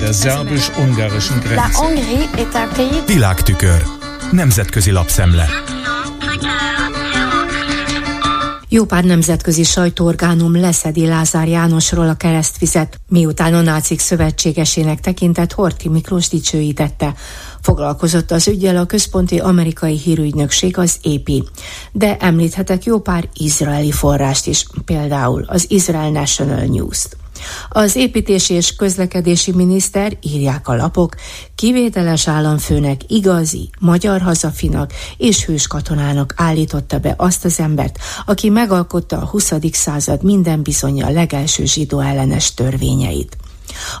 Der szerbus-ungarischen Grenze. Világtükör. Nemzetközi lapszemle. Jó pár nemzetközi sajtóorgánum leszedi Lázár Jánosról a keresztvizet, miután a nácik szövetségesének tekintett Horti Miklós dicsőítette. Foglalkozott az ügyel a központi amerikai hírügynökség, az AP. De említhetek jó pár izraeli forrást is, például az Israel National News-t. Az építési és közlekedési miniszter, írják a lapok, kivételes államfőnek, igazi, magyar hazafinak és hős katonának állította be azt az embert, aki megalkotta a 20. század minden bizonyja legelső zsidó ellenes törvényeit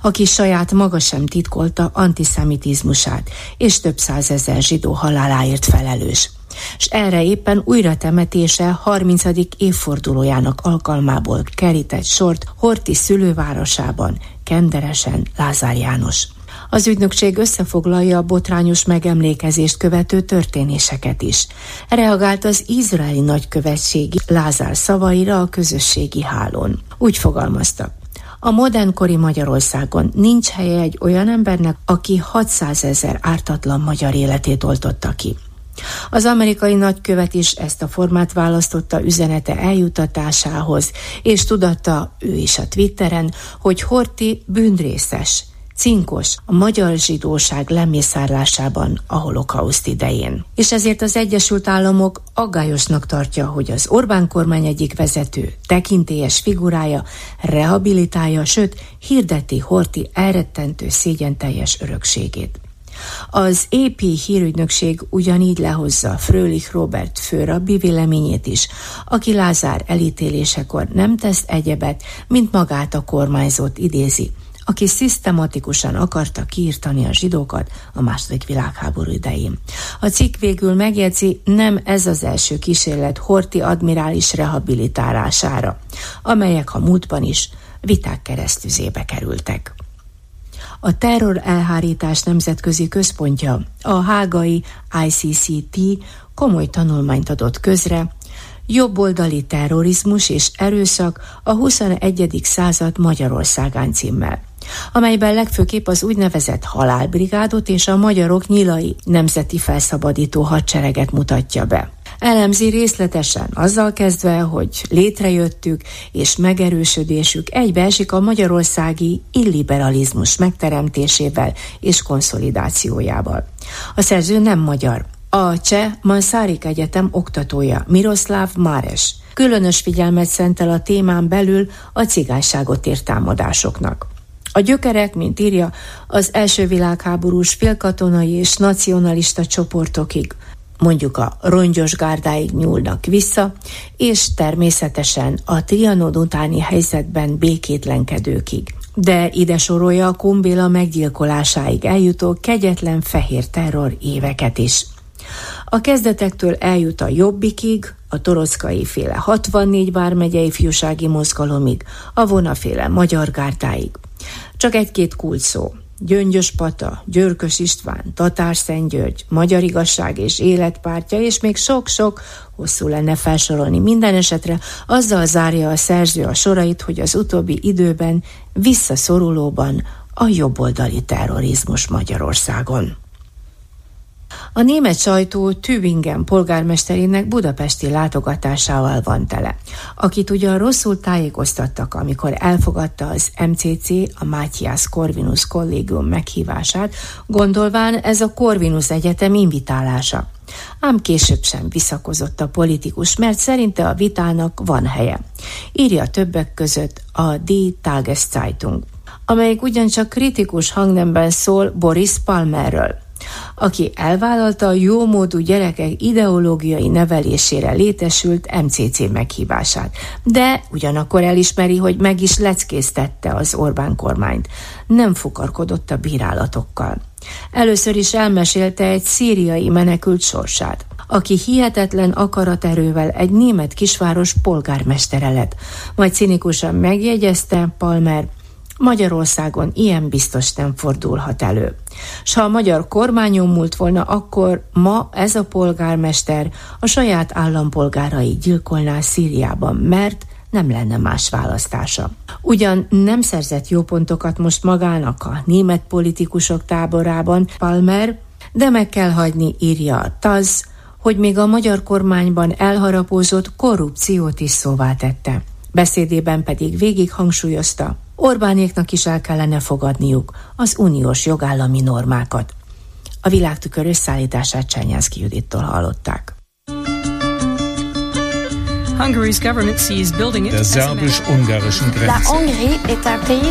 aki saját maga sem titkolta antiszemitizmusát, és több százezer zsidó haláláért felelős és erre éppen újra temetése 30. évfordulójának alkalmából kerített sort Horti szülővárosában, Kenderesen Lázár János. Az ügynökség összefoglalja a botrányos megemlékezést követő történéseket is. Reagált az izraeli nagykövetségi Lázár szavaira a közösségi hálón. Úgy fogalmazta. A modernkori Magyarországon nincs helye egy olyan embernek, aki 600 ezer ártatlan magyar életét oltotta ki. Az amerikai nagykövet is ezt a formát választotta üzenete eljutatásához, és tudatta ő is a Twitteren, hogy Horti bűnrészes, cinkos a magyar zsidóság lemészárlásában a holokauszt idején. És ezért az Egyesült Államok aggályosnak tartja, hogy az Orbán kormány egyik vezető, tekintélyes figurája rehabilitálja, sőt hirdeti Horti elrettentő szégyenteljes örökségét. Az AP hírügynökség ugyanígy lehozza Frölich Robert főrabbi véleményét is, aki Lázár elítélésekor nem tesz egyebet, mint magát a kormányzót idézi, aki szisztematikusan akarta kiirtani a zsidókat a második világháború idején. A cikk végül megjegyzi, nem ez az első kísérlet Horti admirális rehabilitálására, amelyek a múltban is viták keresztüzébe kerültek. A terror elhárítás nemzetközi központja, a hágai ICCT komoly tanulmányt adott közre, jobboldali terrorizmus és erőszak a 21. század Magyarországán címmel amelyben legfőképp az úgynevezett halálbrigádot és a magyarok nyilai nemzeti felszabadító hadsereget mutatja be. Elemzi részletesen, azzal kezdve, hogy létrejöttük és megerősödésük egybeesik a magyarországi illiberalizmus megteremtésével és konszolidációjával. A szerző nem magyar. A cseh Manszárik Egyetem oktatója Miroslav Máres különös figyelmet szentel a témán belül a cigányságot ért támadásoknak. A gyökerek, mint írja, az első világháborús félkatonai és nacionalista csoportokig, mondjuk a rongyos gárdáig nyúlnak vissza, és természetesen a trianod utáni helyzetben békétlenkedőkig. De ide sorolja a Kumbéla meggyilkolásáig eljutó kegyetlen fehér terror éveket is. A kezdetektől eljut a Jobbikig, a Torockai féle 64 vármegyei ifjúsági mozgalomig, a vonaféle Magyar Gárdáig. Csak egy-két kult szó. Gyöngyös Pata, Györkös István, Tatár Szentgyörgy, Magyar Igazság és Életpártja, és még sok-sok, hosszú lenne felsorolni minden esetre, azzal zárja a szerző a sorait, hogy az utóbbi időben visszaszorulóban a jobboldali terrorizmus Magyarországon. A német sajtó Tübingen polgármesterének budapesti látogatásával van tele, akit ugyan rosszul tájékoztattak, amikor elfogadta az MCC a Matthias Corvinus kollégium meghívását, gondolván ez a Corvinus Egyetem invitálása. Ám később sem visszakozott a politikus, mert szerinte a vitának van helye. Írja többek között a Die Tageszeitung, amelyik ugyancsak kritikus hangnemben szól Boris Palmerről aki elvállalta a jómódú gyerekek ideológiai nevelésére létesült MCC meghívását. De ugyanakkor elismeri, hogy meg is leckésztette az Orbán kormányt. Nem fukarkodott a bírálatokkal. Először is elmesélte egy szíriai menekült sorsát aki hihetetlen akaraterővel egy német kisváros polgármestere lett. Majd cinikusan megjegyezte Palmer, Magyarországon ilyen biztos nem fordulhat elő. S ha a magyar kormányon múlt volna, akkor ma ez a polgármester a saját állampolgárai gyilkolná Szíriában, mert nem lenne más választása. Ugyan nem szerzett jó pontokat most magának a német politikusok táborában Palmer, de meg kell hagyni, írja a TAZ, hogy még a magyar kormányban elharapózott korrupciót is szóvá tette. Beszédében pedig végig hangsúlyozta, Orbánéknak is el kellene fogadniuk az uniós jogállami normákat. A világtükör összeállítását Csányászki Judittól hallották. Der szerbus-ungarischen Grenze.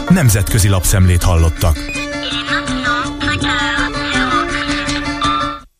Nemzetközi lapszemlét hallottak.